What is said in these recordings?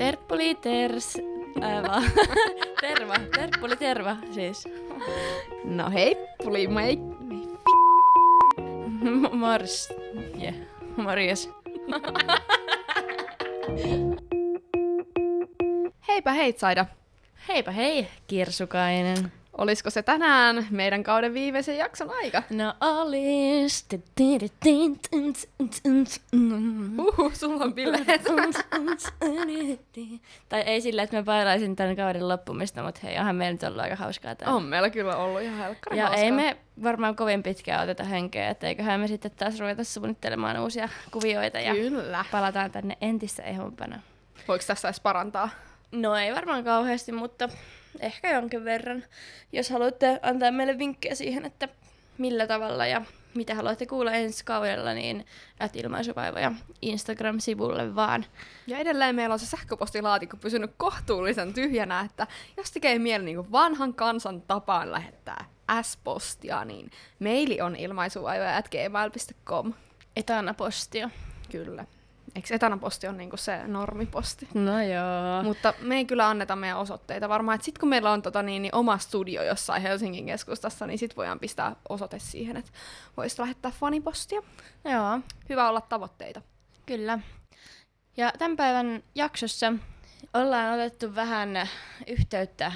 Terppuli ters... Ää, terva, terppuli terva siis. No hei, puli mei. Mors. Yeah. Morjes. Heipä hei, Saida. Heipä hei, Kirsukainen. Olisiko se tänään meidän kauden viimeisen jakson aika? No olis. Uhu, sulla on bileet. tai ei sillä, että mä bailaisin tämän kauden loppumista, mutta hei, onhan meillä nyt ollut aika hauskaa täällä. On meillä kyllä ollut ihan helkkari Ja hauskaa. ei me varmaan kovin pitkään oteta henkeä, että eiköhän me sitten taas ruveta suunnittelemaan uusia kuvioita ja Kyllä. palataan tänne entistä ehompana. Voiko tässä edes parantaa? No ei varmaan kauheasti, mutta ehkä jonkin verran. Jos haluatte antaa meille vinkkejä siihen, että millä tavalla ja mitä haluatte kuulla ensi kaudella, niin at ilmaisuvaivoja Instagram-sivulle vaan. Ja edelleen meillä on se sähköpostilaatikko pysynyt kohtuullisen tyhjänä, että jos tekee mieli niin vanhan kansan tapaan lähettää S-postia, niin maili on ilmaisuajoja.gmail.com. Etana-postio. Kyllä. Eikö etanaposti on niinku se normiposti? No joo. Mutta me ei kyllä anneta meidän osoitteita. Varmaan, että sitten kun meillä on tota, niin, niin oma studio jossain Helsingin keskustassa, niin sitten voidaan pistää osoite siihen, että voisi lähettää fanipostia. Joo, Hyvä olla tavoitteita. kyllä. Ja tämän päivän jaksossa ollaan otettu vähän yhteyttä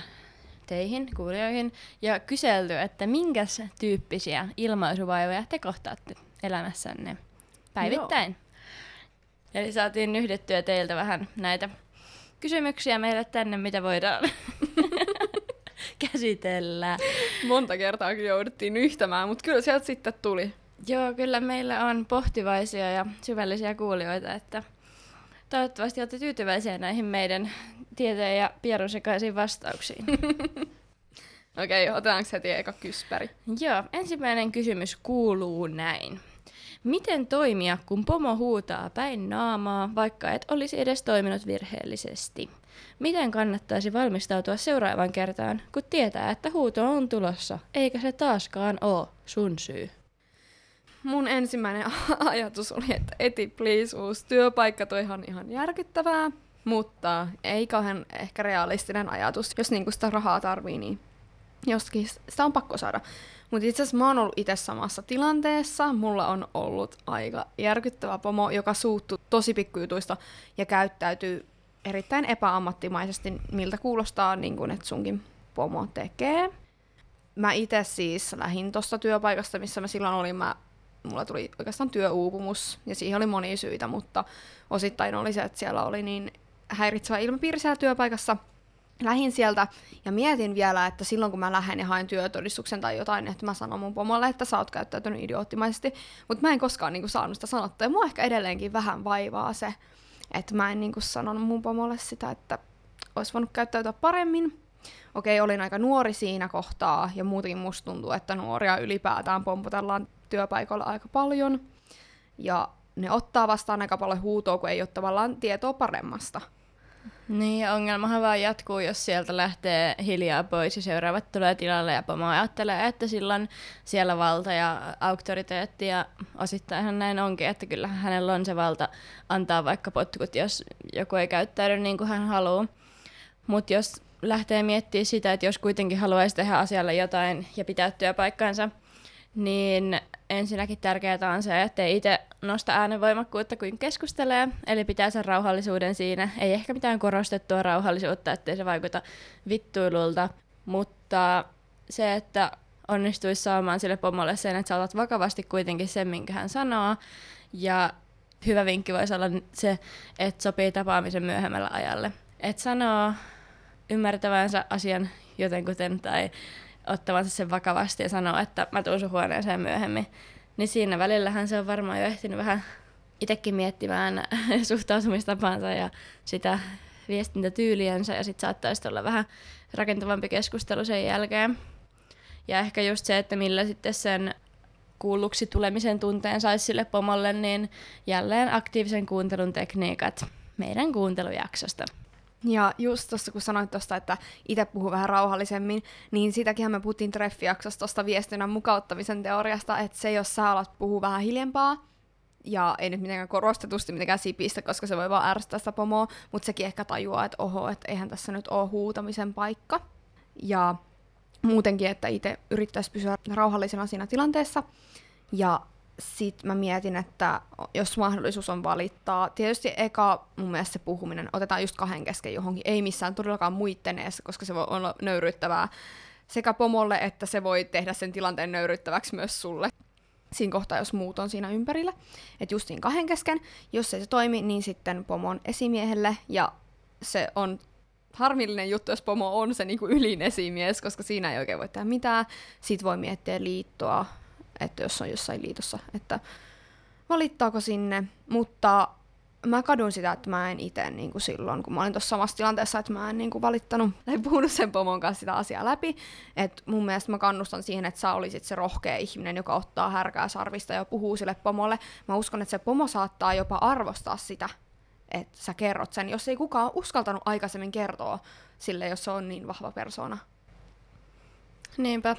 teihin, kuulijoihin, ja kyselty, että minkäs tyyppisiä ilmaisuvaivoja te kohtaatte elämässänne päivittäin. Eli saatiin nyhdettyä teiltä vähän näitä kysymyksiä meille tänne, mitä voidaan käsitellä. Monta kertaa jouduttiin yhtämään, mutta kyllä sieltä sitten tuli. Joo, kyllä meillä on pohtivaisia ja syvällisiä kuulijoita, että toivottavasti olette tyytyväisiä näihin meidän tieteen ja pierusekaisiin vastauksiin. Okei, otetaanko heti eka kyspäri? Joo, ensimmäinen kysymys kuuluu näin. Miten toimia, kun pomo huutaa päin naamaa, vaikka et olisi edes toiminut virheellisesti? Miten kannattaisi valmistautua seuraavan kertaan, kun tietää, että huuto on tulossa, eikä se taaskaan oo sun syy? Mun ensimmäinen ajatus oli, että eti please uusi työpaikka, toihan ihan järkyttävää, mutta ei kauhean ehkä realistinen ajatus. Jos niinku sitä rahaa tarvii, niin jostakin sitä on pakko saada. Mutta itse asiassa mä oon ollut itse samassa tilanteessa. Mulla on ollut aika järkyttävä pomo, joka suuttuu tosi pikkujutuista ja käyttäytyy erittäin epäammattimaisesti, miltä kuulostaa, niin kun, että sunkin pomo tekee. Mä itse siis lähin tuosta työpaikasta, missä mä silloin olin. Mä, mulla tuli oikeastaan työuupumus ja siihen oli monia syitä, mutta osittain oli se, että siellä oli niin häiritsevä ilmapiiri siellä työpaikassa. Lähin sieltä ja mietin vielä, että silloin kun mä lähden ja haen työtodistuksen tai jotain, että mä sanon mun pomolle, että sä oot käyttäytynyt idioottimaisesti, mutta mä en koskaan niinku saanut sitä sanottua. Ja mua ehkä edelleenkin vähän vaivaa se, että mä en niinku sanonut mun pomolle sitä, että olisi voinut käyttäytyä paremmin. Okei, olin aika nuori siinä kohtaa ja muutenkin musta tuntuu, että nuoria ylipäätään pompotellaan työpaikalla aika paljon. Ja ne ottaa vastaan aika paljon huutoa, kun ei ole tavallaan tietoa paremmasta. Niin, ongelmahan vaan jatkuu, jos sieltä lähtee hiljaa pois ja seuraavat tulee tilalle ja pomo ajattelee, että silloin siellä valta ja auktoriteetti ja osittainhan näin onkin, että kyllä hänellä on se valta antaa vaikka potkut, jos joku ei käyttäydy niin kuin hän haluaa. Mutta jos lähtee miettimään sitä, että jos kuitenkin haluaisi tehdä asialle jotain ja pitää työpaikkansa, niin ensinnäkin tärkeää on se, että ei itse nosta äänenvoimakkuutta kuin keskustelee, eli pitää sen rauhallisuuden siinä. Ei ehkä mitään korostettua rauhallisuutta, ettei se vaikuta vittuilulta, mutta se, että onnistuisi saamaan sille pomolle sen, että sä otat vakavasti kuitenkin sen, minkä hän sanoo, ja hyvä vinkki voisi olla se, että sopii tapaamisen myöhemmällä ajalle. Että sanoo ymmärtävänsä asian jotenkuten tai ottavansa sen vakavasti ja sanoo, että mä tuun sun huoneeseen myöhemmin. Niin siinä välillähän se on varmaan jo ehtinyt vähän itsekin miettimään suhtautumistapansa ja sitä viestintätyyliänsä ja sitten saattaisi olla vähän rakentavampi keskustelu sen jälkeen. Ja ehkä just se, että millä sitten sen kuulluksi tulemisen tunteen saisi sille pomolle, niin jälleen aktiivisen kuuntelun tekniikat meidän kuuntelujaksosta. Ja just tuossa kun sanoit tuosta, että itse puhuu vähän rauhallisemmin, niin sitäkin me puhuttiin treffijaksossa tuosta viestinnän mukauttamisen teoriasta, että se jos sä alat puhua vähän hiljempaa, ja ei nyt mitenkään korostetusti mitenkään sipistä, koska se voi vaan ärsyttää sitä pomoa, mutta sekin ehkä tajuaa, että oho, että eihän tässä nyt ole huutamisen paikka. Ja muutenkin, että itse yrittäisi pysyä rauhallisena siinä tilanteessa. Ja sit mä mietin, että jos mahdollisuus on valittaa, tietysti eka mun mielestä se puhuminen otetaan just kahden kesken johonkin, ei missään todellakaan muitten eessä, koska se voi olla nöyryttävää sekä pomolle, että se voi tehdä sen tilanteen nöyryttäväksi myös sulle. Siinä kohtaa, jos muut on siinä ympärillä. Että just siinä kahden kesken, jos ei se toimi, niin sitten pomon esimiehelle, ja se on harmillinen juttu, jos pomo on se niinku ylin esimies, koska siinä ei oikein voi tehdä mitään. Sitten voi miettiä liittoa, että jos on jossain liitossa, että valittaako sinne, mutta mä kadun sitä, että mä en itse niin kuin silloin, kun mä olin tuossa samassa tilanteessa, että mä en niin kuin valittanut tai puhunut sen pomon kanssa sitä asiaa läpi. Et mun mielestä mä kannustan siihen, että sä olisit se rohkea ihminen, joka ottaa härkää sarvista ja puhuu sille pomolle. Mä uskon, että se pomo saattaa jopa arvostaa sitä, että sä kerrot sen, jos ei kukaan uskaltanut aikaisemmin kertoa sille, jos se on niin vahva persona. Niinpä.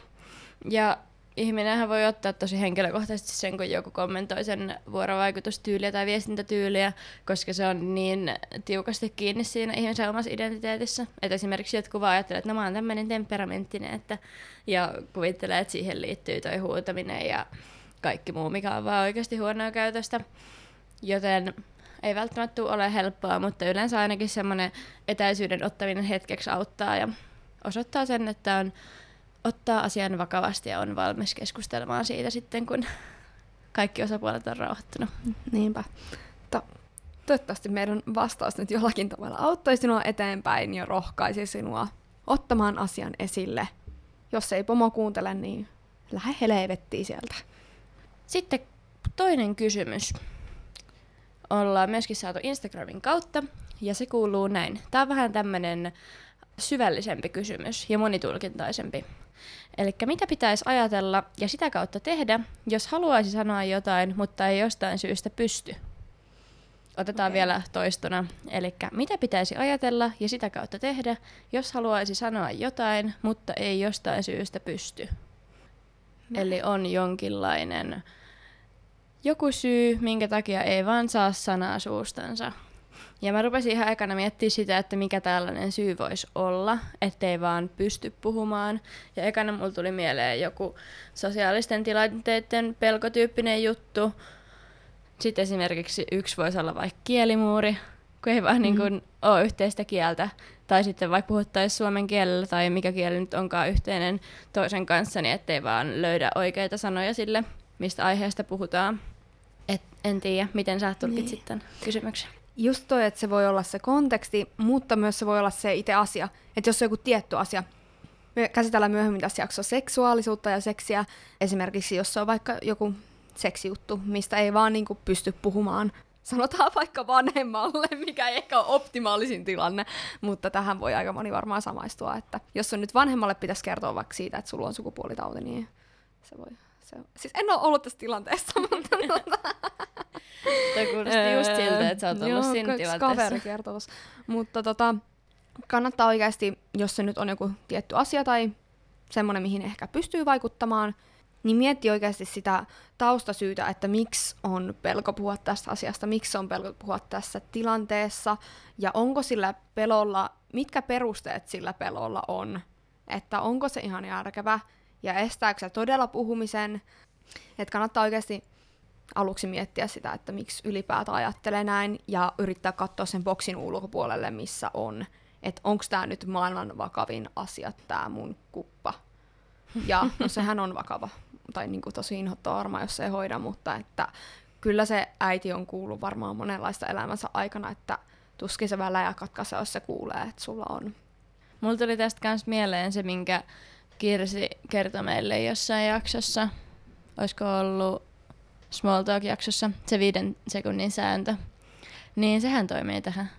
Ja ihminenhän voi ottaa tosi henkilökohtaisesti sen, kun joku kommentoi sen vuorovaikutustyyliä tai viestintätyyliä, koska se on niin tiukasti kiinni siinä ihmisen omassa identiteetissä. Että esimerkiksi jotkut vaan ajattelee, että no mä oon tämmöinen temperamenttinen, että, ja kuvittelee, että siihen liittyy toi huutaminen ja kaikki muu, mikä on vaan oikeasti huonoa käytöstä. Joten ei välttämättä ole helppoa, mutta yleensä ainakin semmoinen etäisyyden ottaminen hetkeksi auttaa ja osoittaa sen, että on ottaa asian vakavasti ja on valmis keskustelemaan siitä sitten, kun kaikki osapuolet on rauhoittunut. Niinpä. To- toivottavasti meidän vastaus nyt jollakin tavalla auttaisi sinua eteenpäin ja rohkaisi sinua ottamaan asian esille. Jos ei pomo kuuntele, niin lähde helvettiin sieltä. Sitten toinen kysymys. Ollaan myöskin saatu Instagramin kautta, ja se kuuluu näin. Tämä on vähän tämmöinen syvällisempi kysymys ja monitulkintaisempi. Eli mitä pitäisi ajatella ja sitä kautta tehdä, jos haluaisi sanoa jotain, mutta ei jostain syystä pysty? Otetaan okay. vielä toistona. Eli mitä pitäisi ajatella ja sitä kautta tehdä, jos haluaisi sanoa jotain, mutta ei jostain syystä pysty? Mä. Eli on jonkinlainen joku syy, minkä takia ei vaan saa sanaa suustansa. Ja mä rupesin ihan aikana miettimään sitä, että mikä tällainen syy voisi olla, ettei vaan pysty puhumaan. Ja ekana mulla tuli mieleen joku sosiaalisten tilanteiden pelkotyyppinen juttu. Sitten esimerkiksi yksi voisi olla vaikka kielimuuri, kun ei vaan mm. niin kun ole yhteistä kieltä. Tai sitten vaikka puhuttaisiin suomen kielellä tai mikä kieli nyt onkaan yhteinen toisen kanssa, niin ettei vaan löydä oikeita sanoja sille, mistä aiheesta puhutaan. Et en tiedä, miten sä tulkitsit niin. tämän kysymyksen just toi, että se voi olla se konteksti, mutta myös se voi olla se itse asia. Että jos on joku tietty asia, me käsitellään myöhemmin tässä jaksossa seksuaalisuutta ja seksiä. Esimerkiksi jos se on vaikka joku seksijuttu, mistä ei vaan niinku pysty puhumaan. Sanotaan vaikka vanhemmalle, mikä ei ehkä ole optimaalisin tilanne, mutta tähän voi aika moni varmaan samaistua, että jos on nyt vanhemmalle pitäisi kertoa vaikka siitä, että sulla on sukupuolitauti, niin se voi... Se, siis en ole ollut tässä tilanteessa, mutta Toi kuulosti just siltä, että sä oot ollut Joo, siinä tilanteessa. kaveri kertoo Mutta tota, kannattaa oikeasti, jos se nyt on joku tietty asia tai semmoinen, mihin ehkä pystyy vaikuttamaan, niin mietti oikeasti sitä taustasyytä, että miksi on pelko puhua tästä asiasta, miksi on pelko puhua tässä tilanteessa, ja onko sillä pelolla, mitkä perusteet sillä pelolla on, että onko se ihan järkevä, ja estääkö se todella puhumisen, että kannattaa oikeasti aluksi miettiä sitä, että miksi ylipäätään ajattelee näin ja yrittää katsoa sen boksin ulkopuolelle, missä on. Että onko tämä nyt maailman vakavin asia, tämä mun kuppa. Ja no sehän on vakava, tai niin kuin tosi inhottava varmaan, jos se ei hoida, mutta että kyllä se äiti on kuullut varmaan monenlaista elämänsä aikana, että tuskin se välä ja katkaise, jos se kuulee, että sulla on. Mulla tuli tästä myös mieleen se, minkä Kirsi kertoi meille jossain jaksossa. Olisiko ollut Small Talk-jaksossa, se viiden sekunnin sääntö, niin sehän toimii tähän.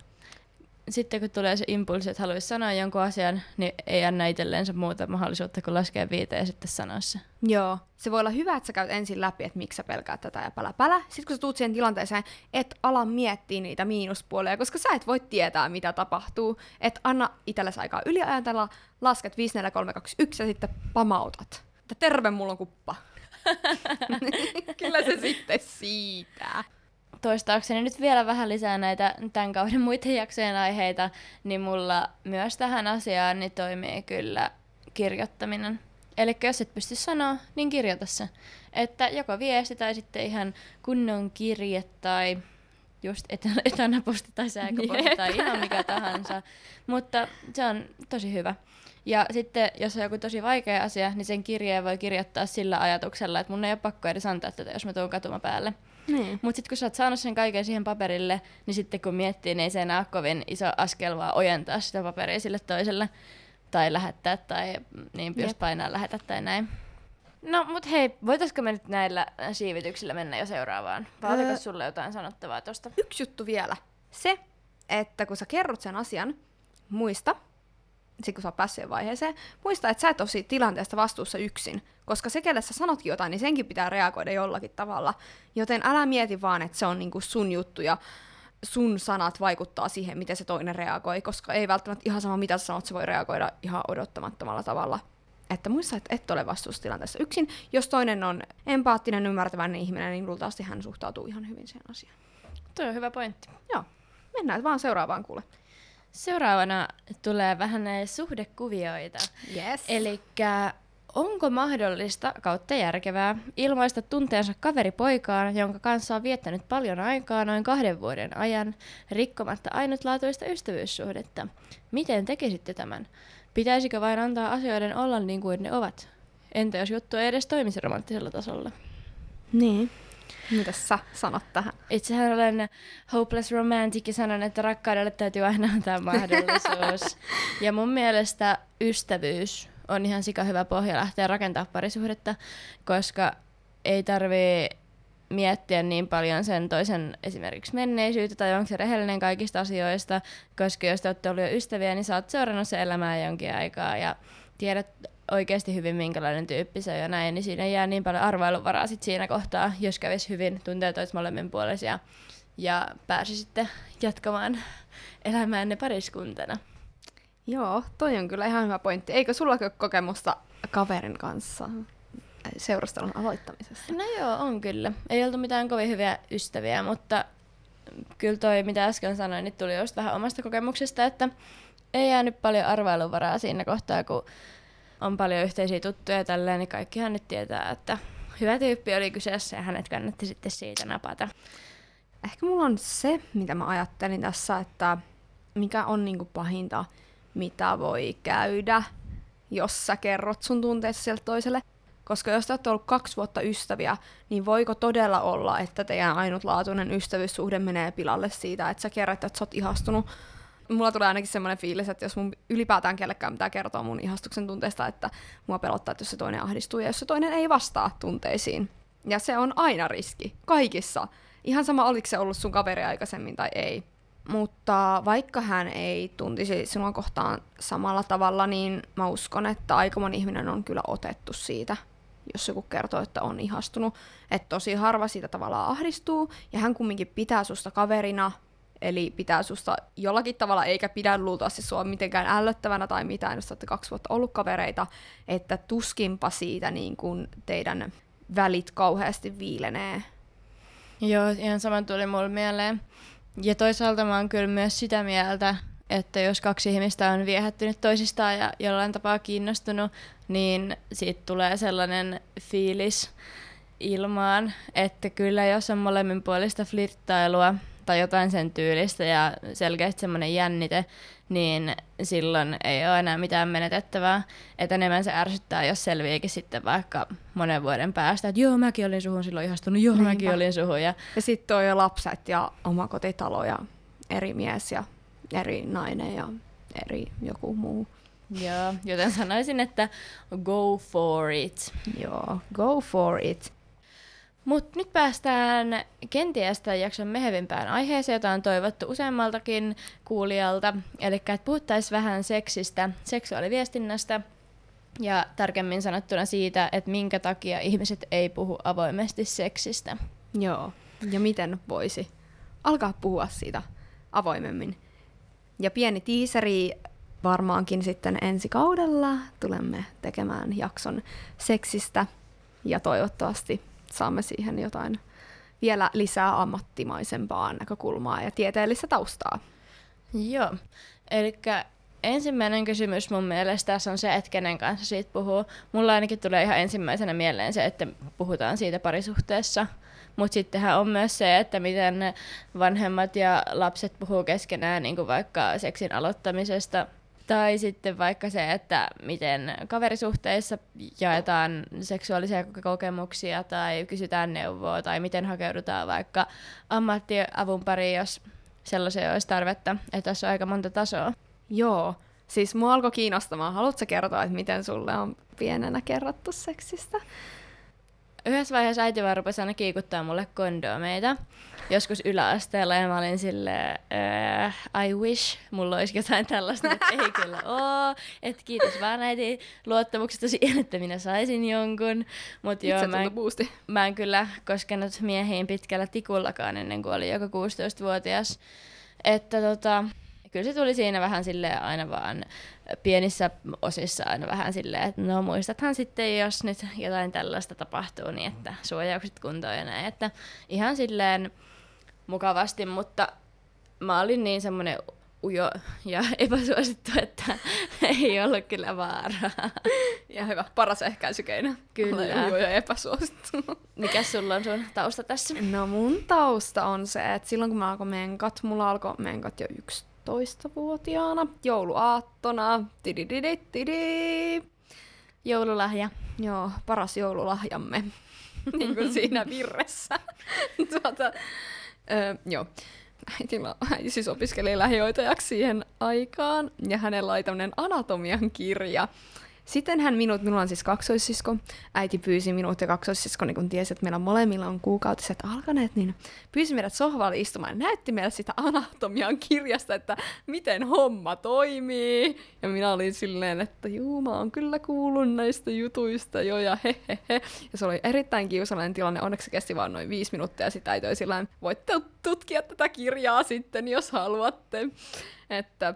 Sitten kun tulee se impulsi, että haluaisi sanoa jonkun asian, niin ei anna itselleensä muuta mahdollisuutta kuin laskea viiteen ja sitten sanoa se. Joo. Se voi olla hyvä, että sä käyt ensin läpi, että miksi sä pelkäät tätä ja pälä pälä. Sitten kun sä tuut siihen tilanteeseen, et ala miettiä niitä miinuspuolia, koska sä et voi tietää, mitä tapahtuu. Et anna itsellesi aikaa yliajatella, lasket 5, 4, 3, 2, 1 ja sitten pamautat. Että terve, mulla on kuppa. Kyllä se sitten siitä. toistaakseni nyt vielä vähän lisää näitä tämän kauden muiden jaksojen aiheita, niin mulla myös tähän asiaan niin toimii kyllä kirjoittaminen. Eli jos et pysty sanoa, niin kirjoita se. Että joko viesti tai sitten ihan kunnon kirje tai just etanaposti tai sähköposti tai ihan mikä tahansa. Mutta se on tosi hyvä. Ja sitten, jos on joku tosi vaikea asia, niin sen kirjeen voi kirjoittaa sillä ajatuksella, että mun ei ole pakko edes antaa tätä, jos mä tuun katuma päälle. Niin. Mutta sitten kun sä oot saanut sen kaiken siihen paperille, niin sitten kun miettii, niin ei se enää ole kovin iso askel vaan ojentaa sitä paperia sille toiselle. Tai lähettää, tai niin jos Jep. painaa lähetä tai näin. No mut hei, voitaisko me nyt näillä siivityksillä mennä jo seuraavaan? Vai öö, sulle jotain sanottavaa tosta? Yksi juttu vielä. Se, että kun sä kerrot sen asian, muista, sit kun sä oot päässyt vaiheeseen, muista, että sä et ole siitä tilanteesta vastuussa yksin. Koska se, kelle sä sanotkin jotain, niin senkin pitää reagoida jollakin tavalla. Joten älä mieti vaan, että se on niinku sun juttu ja sun sanat vaikuttaa siihen, miten se toinen reagoi, koska ei välttämättä ihan sama, mitä sä sanot, se voi reagoida ihan odottamattomalla tavalla. Että muista, että et ole vastuustilanteessa yksin. Jos toinen on empaattinen, ymmärtäväinen ihminen, niin luultavasti hän suhtautuu ihan hyvin siihen asiaan. Tuo on hyvä pointti. Joo. Mennään vaan seuraavaan kuule. Seuraavana tulee vähän näitä suhdekuvioita. Yes. Eli onko mahdollista kautta järkevää ilmaista tunteensa kaveripoikaan, jonka kanssa on viettänyt paljon aikaa noin kahden vuoden ajan, rikkomatta ainutlaatuista ystävyyssuhdetta? Miten tekisitte tämän? Pitäisikö vain antaa asioiden olla niin kuin ne ovat? Entä jos juttu ei edes toimisi romanttisella tasolla? Niin. Mitä sä sanot tähän? Itsehän olen hopeless romantic ja sanon, että rakkaudelle täytyy aina antaa mahdollisuus. ja mun mielestä ystävyys on ihan sika hyvä pohja lähteä rakentamaan parisuhdetta, koska ei tarvii miettiä niin paljon sen toisen esimerkiksi menneisyyttä tai onko se rehellinen kaikista asioista, koska jos te olette olleet ystäviä, niin sä oot seurannut se elämää jonkin aikaa ja tiedät oikeasti hyvin, minkälainen tyyppi se on ja näin, niin siinä jää niin paljon arvailuvaraa sit siinä kohtaa, jos kävisi hyvin, tuntee tois molemminpuolisia ja pääsi sitten jatkamaan elämäänne pariskuntana. Joo, toi on kyllä ihan hyvä pointti. Eikö sulla ole kokemusta kaverin kanssa seurastelun aloittamisesta? No joo, on kyllä. Ei oltu mitään kovin hyviä ystäviä, mutta kyllä toi, mitä äsken sanoin, niin tuli just vähän omasta kokemuksesta, että ei jäänyt paljon arvailuvaraa siinä kohtaa, kun on paljon yhteisiä tuttuja ja tälleen, niin kaikkihan nyt tietää, että hyvä tyyppi oli kyseessä ja hänet kannatti sitten siitä napata. Ehkä mulla on se, mitä mä ajattelin tässä, että mikä on niinku pahinta, mitä voi käydä, jos sä kerrot sun tunteessa sieltä toiselle. Koska jos te olette ollut kaksi vuotta ystäviä, niin voiko todella olla, että teidän ainutlaatuinen ystävyyssuhde menee pilalle siitä, että sä kerrot, että sä oot ihastunut mulla tulee ainakin semmoinen fiilis, että jos mun ylipäätään kellekään mitään kertoo mun ihastuksen tunteesta, että mua pelottaa, että jos se toinen ahdistuu ja jos se toinen ei vastaa tunteisiin. Ja se on aina riski, kaikissa. Ihan sama, oliko se ollut sun kaveri aikaisemmin tai ei. Mutta vaikka hän ei tuntisi sinua kohtaan samalla tavalla, niin mä uskon, että aika moni ihminen on kyllä otettu siitä, jos joku kertoo, että on ihastunut. Että tosi harva siitä tavallaan ahdistuu, ja hän kumminkin pitää susta kaverina, Eli pitää susta jollakin tavalla, eikä pidä luultavasti sua mitenkään ällöttävänä tai mitään, jos olette kaksi vuotta ollut kavereita, että tuskinpa siitä niin kuin teidän välit kauheasti viilenee. Joo, ihan sama tuli mulle mieleen. Ja toisaalta mä oon kyllä myös sitä mieltä, että jos kaksi ihmistä on viehättynyt toisistaan ja jollain tapaa kiinnostunut, niin siitä tulee sellainen fiilis ilmaan, että kyllä jos on molemminpuolista flirttailua, tai jotain sen tyylistä ja selkeästi semmoinen jännite, niin silloin ei ole enää mitään menetettävää. Että enemmän se ärsyttää, jos selviääkin sitten vaikka monen vuoden päästä, että joo, mäkin olin suhun silloin ihastunut, joo, Niinpä. mäkin olin suhun. Ja, ja sitten on jo lapset ja oma kotitalo ja eri mies ja eri nainen ja eri joku muu. Joo, joten sanoisin, että go for it. Joo, go for it. Mutta nyt päästään kenties tämän jakson mehevimpään aiheeseen, jota on toivottu useammaltakin kuulijalta. Eli että puhuttaisiin vähän seksistä, seksuaaliviestinnästä ja tarkemmin sanottuna siitä, että minkä takia ihmiset ei puhu avoimesti seksistä. Joo, ja miten voisi alkaa puhua siitä avoimemmin. Ja pieni tiiseri varmaankin sitten ensi kaudella tulemme tekemään jakson seksistä ja toivottavasti saamme siihen jotain vielä lisää ammattimaisempaa näkökulmaa ja tieteellistä taustaa. Joo, eli ensimmäinen kysymys mun mielestä tässä on se, että kenen kanssa siitä puhuu. Mulla ainakin tulee ihan ensimmäisenä mieleen se, että puhutaan siitä parisuhteessa. Mutta sittenhän on myös se, että miten vanhemmat ja lapset puhuu keskenään niin kuin vaikka seksin aloittamisesta. Tai sitten vaikka se, että miten kaverisuhteissa jaetaan seksuaalisia kokemuksia tai kysytään neuvoa tai miten hakeudutaan vaikka ammattiavun pariin, jos sellaisia olisi tarvetta. Että tässä on aika monta tasoa. Joo, siis mua alkoi kiinnostamaan. Haluatko kertoa, että miten sulle on pienenä kerrottu seksistä? Yhdessä vaiheessa äiti vaan rupesi aina kiikuttaa mulle kondomeita. Joskus yläasteella ja mä olin silleen, uh, I wish mulla olisi jotain tällaista, mutta ei kyllä oo. Et kiitos vaan äiti luottamuksesta siihen, että minä saisin jonkun. Mut joo, mä en, mä en kyllä koskenut miehiin pitkällä tikullakaan ennen kuin oli joka 16-vuotias. Että tota, kyllä se tuli siinä vähän sille aina vaan pienissä osissa aina vähän silleen, että no muistathan sitten, jos nyt jotain tällaista tapahtuu, niin että suojaukset kuntoon ja näin, että ihan silleen mukavasti, mutta mä olin niin semmoinen ujo ja epäsuosittu, että ei ollut kyllä vaaraa. Ja hyvä, paras ehkäisykeino. Kyllä. Ole ujo ja epäsuosittu. Mikä sulla on sun tausta tässä? No mun tausta on se, että silloin kun mä alkoin menkat, mulla alkoi menkat jo 11-vuotiaana, jouluaattona, tidididididi. Joululahja. Joo, paras joululahjamme. niin kuin siinä virressä. tuota, öö, joo. Äitillä, äiti siis opiskeli lähihoitajaksi siihen aikaan, ja hänellä oli tämmöinen anatomian kirja, sitten hän minut, minulla on siis kaksoissisko, äiti pyysi minut ja kaksoissisko, niin kun tiesi, että meillä molemmilla on kuukautiset alkaneet, niin pyysi meidät sohvalle istumaan ja näytti meille sitä anatomian kirjasta, että miten homma toimii. Ja minä olin silleen, että juu, mä oon kyllä kuullut näistä jutuista jo ja hehehe. Ja se oli erittäin kiusallinen tilanne, onneksi kesti vain noin viisi minuuttia sitä ei toi sillä voitte tutkia tätä kirjaa sitten, jos haluatte. Että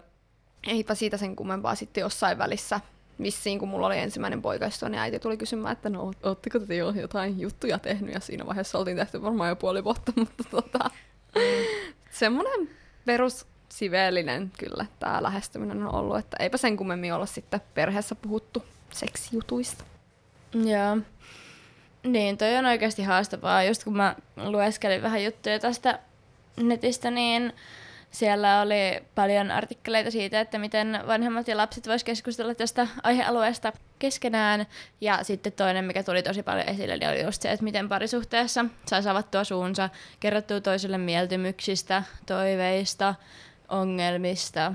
eipä siitä sen kummempaa sitten jossain välissä vissiin, kun mulla oli ensimmäinen poikaisto, niin äiti tuli kysymään, että no, ootteko te jo jotain juttuja tehnyt, ja siinä vaiheessa oltiin tehty varmaan jo puoli vuotta, mutta tota, mm. semmoinen perus siveellinen kyllä tämä lähestyminen on ollut, että eipä sen kummemmin olla sitten perheessä puhuttu seksijutuista. Joo. Niin, toi on oikeasti haastavaa. Just kun mä lueskelin vähän juttuja tästä netistä, niin siellä oli paljon artikkeleita siitä, että miten vanhemmat ja lapset voisivat keskustella tästä aihealueesta keskenään. Ja sitten toinen, mikä tuli tosi paljon esille, niin oli just se, että miten parisuhteessa saisi avattua suunsa, kerrottua toiselle mieltymyksistä, toiveista, ongelmista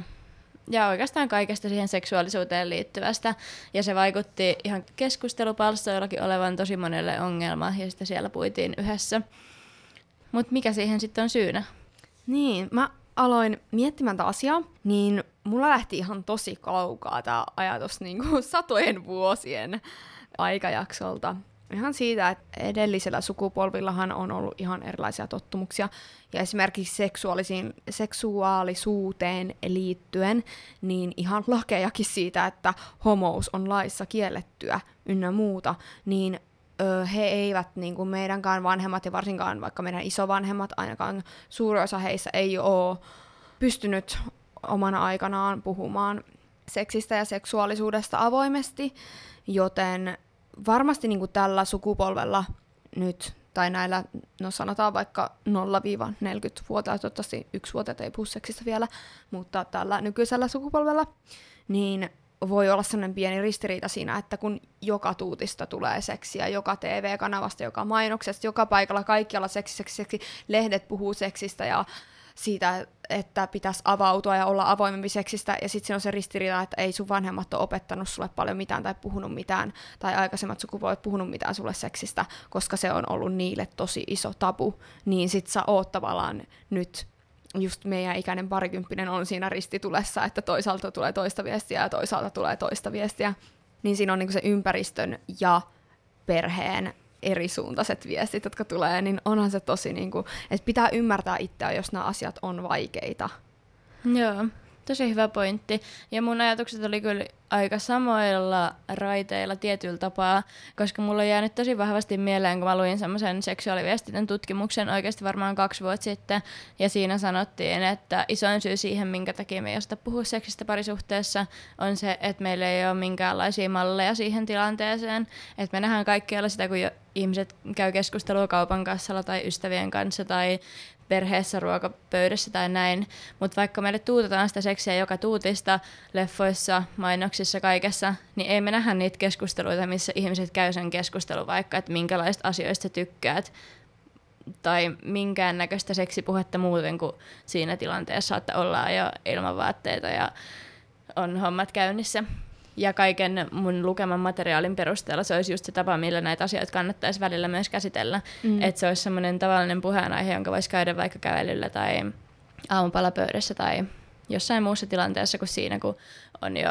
ja oikeastaan kaikesta siihen seksuaalisuuteen liittyvästä. Ja se vaikutti ihan keskustelupalstoillakin olevan tosi monelle ongelma, ja sitten siellä puitiin yhdessä. Mutta mikä siihen sitten on syynä? Niin, mä aloin miettimään tätä asiaa, niin mulla lähti ihan tosi kaukaa tämä ajatus niin kuin satojen vuosien aikajaksolta. Ihan siitä, että edellisellä sukupolvillahan on ollut ihan erilaisia tottumuksia. Ja esimerkiksi seksuaalisiin, seksuaalisuuteen liittyen, niin ihan lakejakin siitä, että homous on laissa kiellettyä ynnä muuta, niin ö, he eivät, niin kuin meidänkään vanhemmat ja varsinkaan vaikka meidän isovanhemmat, ainakaan suuri osa heistä ei ole pystynyt omana aikanaan puhumaan seksistä ja seksuaalisuudesta avoimesti, joten varmasti niin kuin tällä sukupolvella nyt, tai näillä, no sanotaan vaikka 0-40-vuotiaat, toivottavasti yksi vuotiaat ei puhu seksistä vielä, mutta tällä nykyisellä sukupolvella, niin voi olla sellainen pieni ristiriita siinä, että kun joka tuutista tulee seksiä, joka TV-kanavasta, joka mainoksesta, joka paikalla kaikkialla seksi, seksi, seksi, lehdet puhuu seksistä ja siitä, että pitäisi avautua ja olla avoimempi seksistä, ja sitten siinä on se ristiriita, että ei sun vanhemmat ole opettanut sulle paljon mitään tai puhunut mitään, tai aikaisemmat sukupolvet puhunut mitään sulle seksistä, koska se on ollut niille tosi iso tabu, niin sit sä oot tavallaan nyt just meidän ikäinen parikymppinen on siinä ristitulessa, että toisaalta tulee toista viestiä ja toisaalta tulee toista viestiä. Niin siinä on niinku se ympäristön ja perheen erisuuntaiset viestit, jotka tulee, niin onhan se tosi, niinku, että pitää ymmärtää itseä, jos nämä asiat on vaikeita. Joo. Tosi hyvä pointti. Ja mun ajatukset oli kyllä aika samoilla raiteilla tietyllä tapaa, koska mulla on jäänyt tosi vahvasti mieleen, kun mä luin semmoisen seksuaaliviestinnän tutkimuksen oikeasti varmaan kaksi vuotta sitten, ja siinä sanottiin, että isoin syy siihen, minkä takia me ei osata puhua seksistä parisuhteessa, on se, että meillä ei ole minkäänlaisia malleja siihen tilanteeseen, että me nähdään kaikkialla sitä, kun jo ihmiset käy keskustelua kaupan kassalla tai ystävien kanssa tai perheessä ruokapöydässä tai näin. Mutta vaikka meille tuutetaan sitä seksiä joka tuutista, leffoissa, mainoksissa, kaikessa, niin ei me nähdä niitä keskusteluita, missä ihmiset käy sen keskustelun vaikka, että minkälaista asioista tykkäät tai minkäännäköistä seksipuhetta muuten kuin siinä tilanteessa, että ollaan jo ilman vaatteita ja on hommat käynnissä ja kaiken mun lukeman materiaalin perusteella se olisi just se tapa, millä näitä asioita kannattaisi välillä myös käsitellä. Mm. Että se olisi semmoinen tavallinen puheenaihe, jonka voisi käydä vaikka kävelyllä tai aamupalapöydässä tai jossain muussa tilanteessa kuin siinä, kun on jo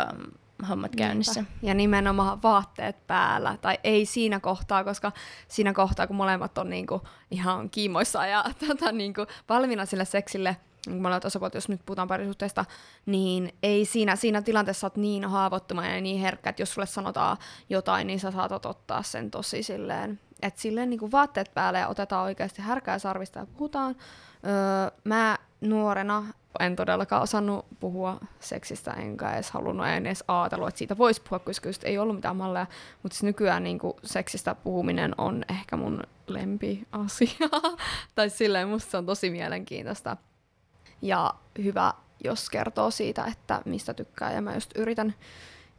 hommat käynnissä. Niinpä. Ja nimenomaan vaatteet päällä, tai ei siinä kohtaa, koska siinä kohtaa, kun molemmat on niinku ihan kiimoissa ja tota, niinku valmiina sille seksille, niin molemmat osapuolet, jos nyt puhutaan parisuhteesta, niin ei siinä, siinä tilanteessa olet niin haavoittumainen ja niin herkkä, että jos sulle sanotaan jotain, niin sä saatat ottaa sen tosi silleen, että silleen niin kuin vaatteet päälle ja otetaan oikeasti härkää sarvista ja puhutaan. Öö, mä nuorena en todellakaan osannut puhua seksistä, enkä edes halunnut, en edes ajatellut, että siitä voisi puhua, koska just ei ollut mitään malleja. Mutta siis nykyään niin kuin, seksistä puhuminen on ehkä mun lempiasia. tai silleen musta se on tosi mielenkiintoista ja hyvä, jos kertoo siitä, että mistä tykkää. Ja mä just yritän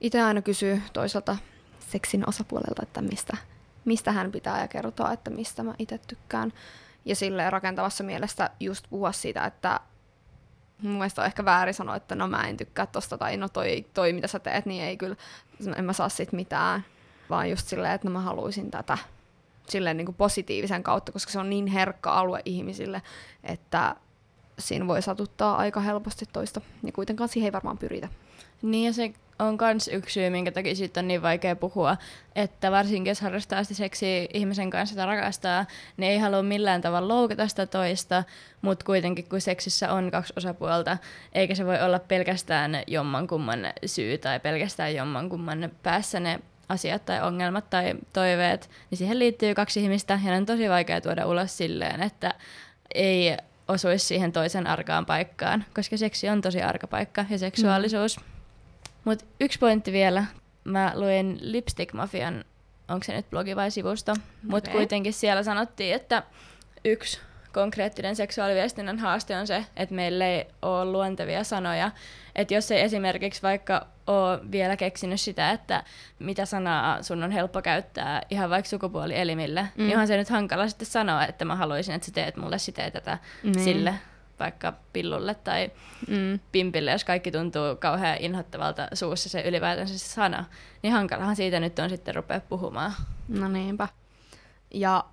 itse aina kysyä toiselta seksin osapuolelta, että mistä, mistä hän pitää ja kertoa, että mistä mä itse tykkään. Ja silleen rakentavassa mielessä just puhua siitä, että mun mielestä on ehkä väärin sanoa, että no mä en tykkää tosta tai no toi, toi mitä sä teet, niin ei kyllä, en mä saa sit mitään. Vaan just silleen, että no mä haluaisin tätä silleen niin kuin positiivisen kautta, koska se on niin herkka alue ihmisille, että siinä voi satuttaa aika helposti toista, ja kuitenkaan siihen ei varmaan pyritä. Niin ja se on myös yksi syy, minkä takia siitä on niin vaikea puhua, että varsinkin jos harrastaa sitä seksiä ihmisen kanssa tai rakastaa, niin ei halua millään tavalla loukata sitä toista, mutta kuitenkin kun seksissä on kaksi osapuolta, eikä se voi olla pelkästään jommankumman syy tai pelkästään jommankumman päässä ne asiat tai ongelmat tai toiveet, niin siihen liittyy kaksi ihmistä ja on tosi vaikea tuoda ulos silleen, että ei osuisi siihen toisen arkaan paikkaan, koska seksi on tosi arka paikka ja seksuaalisuus. Mm. Mutta yksi pointti vielä. Mä luin Lipstick Mafian, onko se nyt blogi vai sivusto, mutta okay. kuitenkin siellä sanottiin, että yksi konkreettinen seksuaaliviestinnän haaste on se, että meillä ei ole luontevia sanoja. Että jos ei esimerkiksi vaikka ole vielä keksinyt sitä, että mitä sanaa sun on helppo käyttää ihan vaikka sukupuolielimille, mm. niin onhan se nyt hankala sitten sanoa, että mä haluaisin, että sä teet mulle sitä ja tätä mm. sille vaikka pillulle tai mm. pimpille, jos kaikki tuntuu kauhean inhottavalta suussa se ylipäätänsä se sana, niin hankalahan siitä nyt on sitten rupea puhumaan. No niinpä. Ja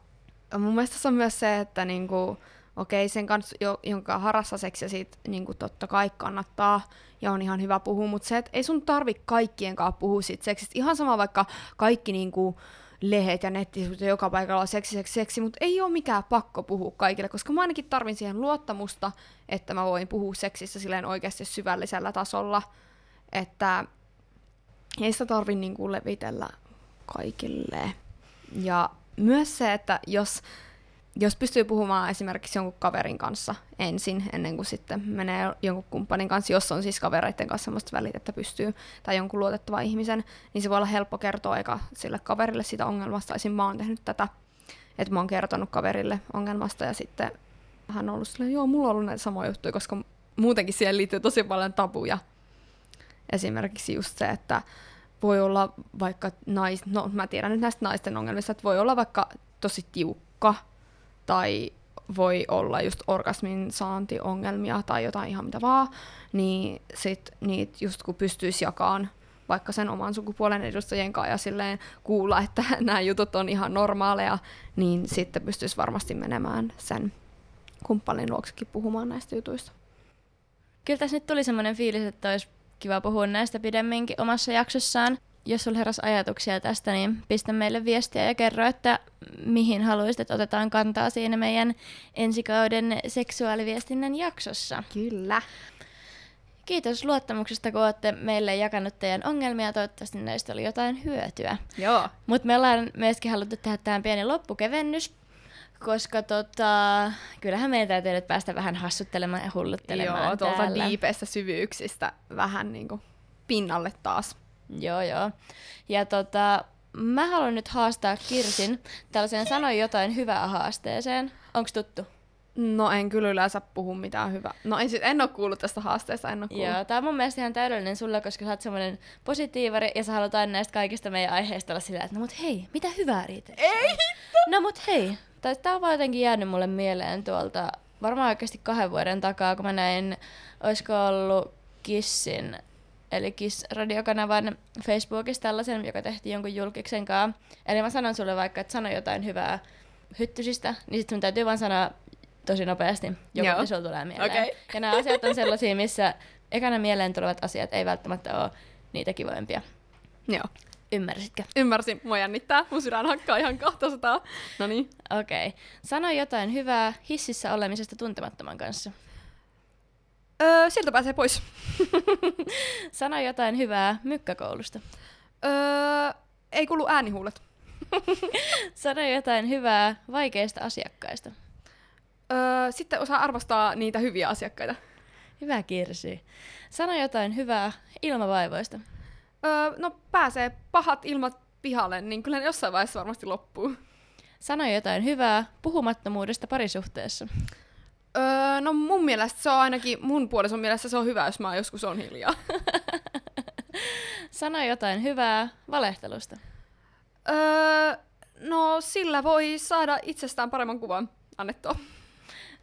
mun mielestä se on myös se, että niinku, okei, sen kanssa, jonka harrassa seksiä siitä niinku totta kai kannattaa ja on ihan hyvä puhua, mutta se, että ei sun tarvi kaikkien kanssa puhua siitä seksistä. Ihan sama vaikka kaikki niinku, lehet ja nettisivut ja joka paikalla on seksi, seksi, seksi, mutta ei ole mikään pakko puhua kaikille, koska mä ainakin tarvin siihen luottamusta, että mä voin puhua seksistä silleen oikeasti syvällisellä tasolla, että ei sitä tarvi niinku levitellä kaikille. Ja myös se, että jos, jos pystyy puhumaan esimerkiksi jonkun kaverin kanssa ensin, ennen kuin sitten menee jonkun kumppanin kanssa, jos on siis kavereiden kanssa semmoista välit, että pystyy, tai jonkun luotettava ihmisen, niin se voi olla helppo kertoa eka sille kaverille siitä ongelmasta. Esim. mä oon tehnyt tätä, että mä oon kertonut kaverille ongelmasta, ja sitten hän on ollut silleen, joo, mulla on ollut näitä samoja juttuja, koska muutenkin siihen liittyy tosi paljon tabuja. Esimerkiksi just se, että voi olla vaikka nais, no mä tiedän nyt näistä naisten ongelmista, että voi olla vaikka tosi tiukka tai voi olla just orgasmin saantiongelmia tai jotain ihan mitä vaan, niin sit niitä just kun pystyisi jakamaan vaikka sen oman sukupuolen edustajien kanssa ja silleen kuulla, että nämä jutut on ihan normaaleja, niin sitten pystyisi varmasti menemään sen kumppanin luoksekin puhumaan näistä jutuista. Kyllä tässä nyt tuli semmoinen fiilis, että olisi kiva puhua näistä pidemminkin omassa jaksossaan. Jos sulla heräsi ajatuksia tästä, niin pistä meille viestiä ja kerro, että mihin haluaisit, että otetaan kantaa siinä meidän ensikauden seksuaaliviestinnän jaksossa. Kyllä. Kiitos luottamuksesta, kun olette meille jakanut teidän ongelmia. Toivottavasti näistä oli jotain hyötyä. Joo. Mutta me ollaan myöskin haluttu tehdä tähän pieni loppukevennys, koska tota, kyllähän meidän täytyy nyt päästä vähän hassuttelemaan ja hulluttelemaan Joo, tuolta diipeistä syvyyksistä vähän niinku pinnalle taas. Joo, joo. Ja tota, mä haluan nyt haastaa Kirsin tällaisen sanoi jotain hyvää haasteeseen. Onks tuttu? No en kyllä yleensä puhu mitään hyvää. No en, siis, en ole kuullut tästä haasteesta, en ole kuullut. Joo, tää on mun mielestä ihan täydellinen sulla, koska sä oot semmonen positiivari ja sä haluat aina näistä kaikista meidän aiheista olla sillä, että no mut hei, mitä hyvää Riite? Ei! No mut hei, tai tää on vaan jotenkin jäänyt mulle mieleen tuolta varmaan oikeasti kahden vuoden takaa, kun mä näin, oisko ollut Kissin, eli Kiss radiokanavan Facebookissa tällaisen, joka tehtiin jonkun julkiksen kanssa. Eli mä sanon sulle vaikka, että sano jotain hyvää hyttysistä, niin sit sun täytyy vaan sanoa tosi nopeasti, joku Joo. sulla tulee mieleen. Okei. Ja nämä asiat on sellaisia, missä ekana mieleen tulevat asiat ei välttämättä ole niitä kivoimpia. Joo. Ymmärsitkö? Ymmärsin, mua jännittää. Mun sydän hakkaa ihan 200. No niin. Okei. Okay. Sano jotain hyvää hississä olemisesta tuntemattoman kanssa. Öö, sieltä pääsee pois. Sano jotain hyvää mykkäkoulusta. Öö, ei kuulu äänihuulet. Sano jotain hyvää vaikeista asiakkaista. Öö, sitten osaa arvostaa niitä hyviä asiakkaita. Hyvä Kirsi. Sano jotain hyvää ilmavaivoista. Öö, no pääsee pahat ilmat pihalle, niin kyllä ne jossain vaiheessa varmasti loppuu. Sano jotain hyvää puhumattomuudesta parisuhteessa. Öö, no mun mielestä se on ainakin, mun puolison mielestä se on hyvä, jos mä joskus on hiljaa. Sano jotain hyvää valehtelusta. öö, no sillä voi saada itsestään paremman kuvan annettua.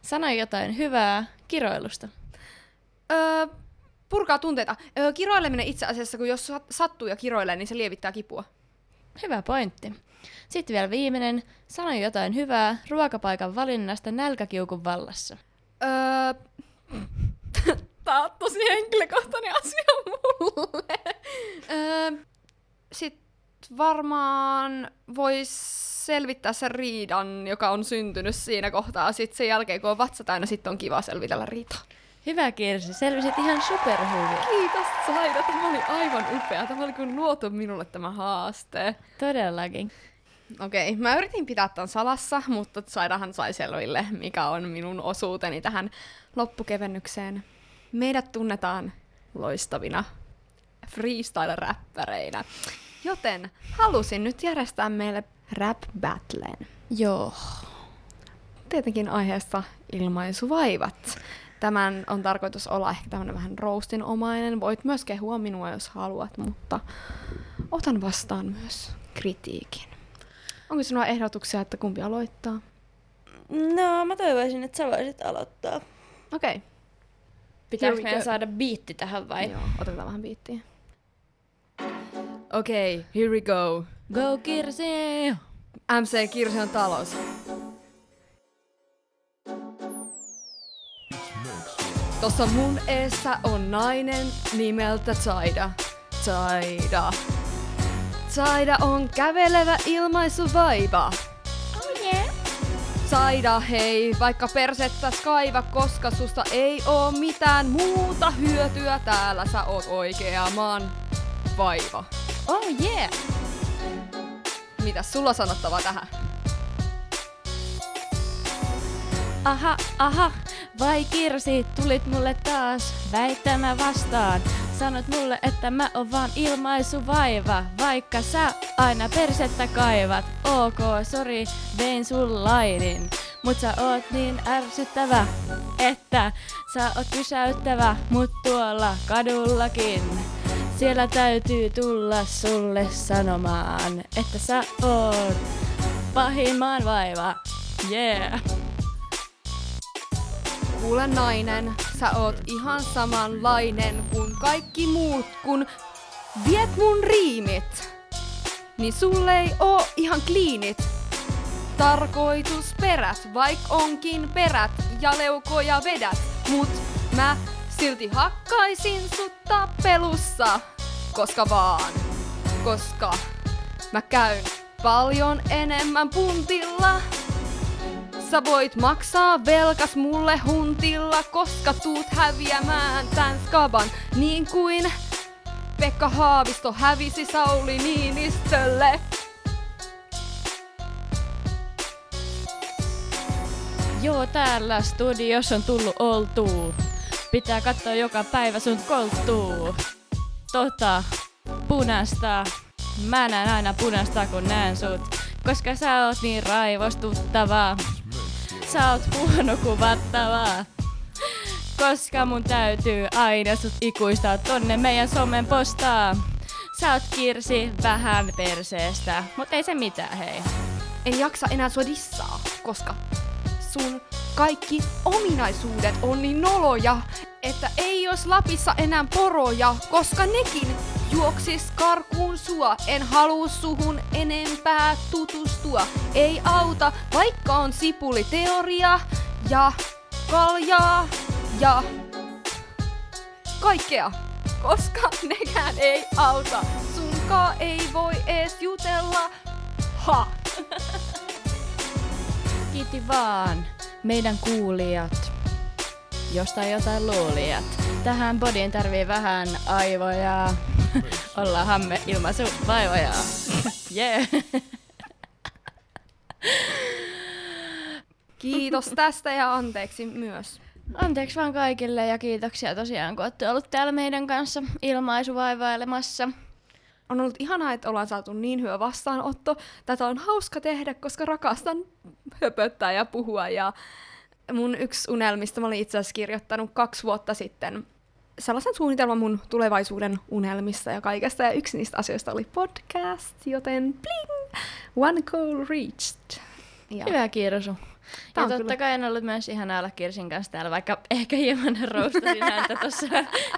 Sano jotain hyvää kiroilusta. Öö, purkaa tunteita. Öö, kiroileminen itse asiassa, kun jos sat- sattuu ja kiroilee, niin se lievittää kipua. Hyvä pointti. Sitten vielä viimeinen. Sano jotain hyvää ruokapaikan valinnasta nälkäkiukun vallassa. Öö, tää on tosi henkilökohtainen asia mulle. Öö, Sitten varmaan vois selvittää sen riidan, joka on syntynyt siinä kohtaa. Sitten sen jälkeen, kun on vatsa täynnä, sitten on kiva selvitellä riitaa. Hyvä Kirsi, selvisit ihan superhyvin. Kiitos Saida, tämä oli aivan upea. Tämä oli kuin luotu minulle tämä haaste. Todellakin. Okei, mä yritin pitää tämän salassa, mutta Saidahan sai selville, mikä on minun osuuteni tähän loppukevennykseen. Meidät tunnetaan loistavina freestyle-räppäreinä. Joten halusin nyt järjestää meille rap-battlen. Joo. Tietenkin aiheesta ilmaisuvaivat. Tämän on tarkoitus olla ehkä tämmönen vähän roastinomainen. Voit myös kehua minua, jos haluat, mutta otan vastaan myös kritiikin. Onko sinulla ehdotuksia, että kumpi aloittaa? No, mä toivoisin, että sä voisit aloittaa. Okei. Okay. Pitääkö meidän go. saada biitti tähän vai? Joo, otetaan vähän biittiä. Okei, okay, here we go. Go Kirsi! MC Kirsion talous. Tossa mun eessä on nainen nimeltä Zaida. Zaida. Zaida on kävelevä ilmaisuvaiva. Oh yeah! Saida hei, vaikka persettä kaiva, koska susta ei oo mitään muuta hyötyä. Täällä sä oot oikea maan vaiva. Oh yeah! Mitäs sulla sanottavaa tähän? Aha, aha, vai Kirsi, tulit mulle taas väittämä vastaan. Sanot mulle, että mä oon vaan ilmaisuvaiva, vaikka sä aina persettä kaivat. Ok, sori, vein sun lainin. Mut sä oot niin ärsyttävä, että sä oot pysäyttävä, mut tuolla kadullakin. Siellä täytyy tulla sulle sanomaan, että sä oot pahimman vaiva. Yeah! Kuule nainen, sä oot ihan samanlainen kuin kaikki muut, kun viet mun riimit. Niin sulle ei oo ihan kliinit. Tarkoitus perät, vaik onkin perät ja leukoja vedät. Mut mä silti hakkaisin sut tappelussa. Koska vaan. Koska mä käyn paljon enemmän puntilla. Sä voit maksaa velkas mulle huntilla, koska tuut häviämään tän skaban. Niin kuin Pekka Haavisto hävisi Sauli Niinistölle. Joo, täällä studios on tullut oltuu. Pitää katsoa joka päivä sun kolttuu. Tota, punasta. Mä näen aina punasta kun näen sut. Koska sä oot niin raivostuttavaa. Sä oot huono kuvattavaa. Koska mun täytyy aina sut ikuistaa tonne meidän somen postaa. Sä oot kirsi vähän perseestä, mut ei se mitään hei. En jaksa enää sua dissaa, koska sun kaikki ominaisuudet on niin noloja, että ei jos Lapissa enää poroja, koska nekin juoksis karkuun sua. En halua suhun enempää tutustua. Ei auta, vaikka on sipuliteoria ja kaljaa ja kaikkea. Koska nekään ei auta. Sunkaa ei voi ees jutella. Ha! Kiitti vaan meidän kuulijat, josta jotain luulijat. Tähän podiin tarvii vähän aivoja. Ollaanhan me ilmaisu vaivoja. Yeah. Kiitos tästä ja anteeksi myös. Anteeksi vaan kaikille ja kiitoksia tosiaan, kun olette ollut täällä meidän kanssa ilmaisuvaivailemassa. On ollut ihanaa, että ollaan saatu niin hyvä vastaanotto. Tätä on hauska tehdä, koska rakastan höpöttää ja puhua. Ja mun yksi unelmista mä olin itse asiassa kirjoittanut kaksi vuotta sitten sellaisen suunnitelman mun tulevaisuuden unelmista ja kaikesta. Ja yksi niistä asioista oli podcast, joten bling! One goal reached. Ja Hyvä Kirsu. Tää ja totta kyllä- kai on ollut myös ihanaa olla Kirsin kanssa täällä, vaikka ehkä hieman roustasin häntä tuossa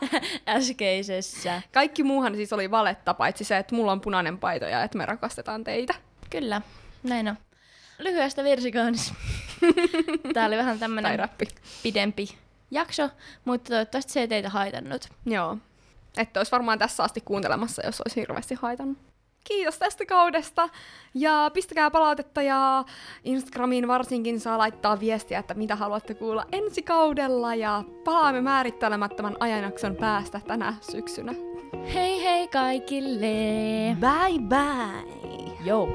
äskeisessä. Kaikki muuhan siis oli valetta, paitsi se, että mulla on punainen paito ja että me rakastetaan teitä. Kyllä, näin on. Lyhyestä virsikaunis. Tää oli vähän tämmönen pidempi jakso, mutta toivottavasti se ei teitä haitannut. Joo. Että olisi varmaan tässä asti kuuntelemassa, jos olisi hirveästi haitannut. Kiitos tästä kaudesta ja pistäkää palautetta ja Instagramiin varsinkin saa laittaa viestiä, että mitä haluatte kuulla ensi kaudella ja palaamme määrittelemättömän ajanjakson päästä tänä syksynä. Hei hei kaikille! Bye bye! Joo!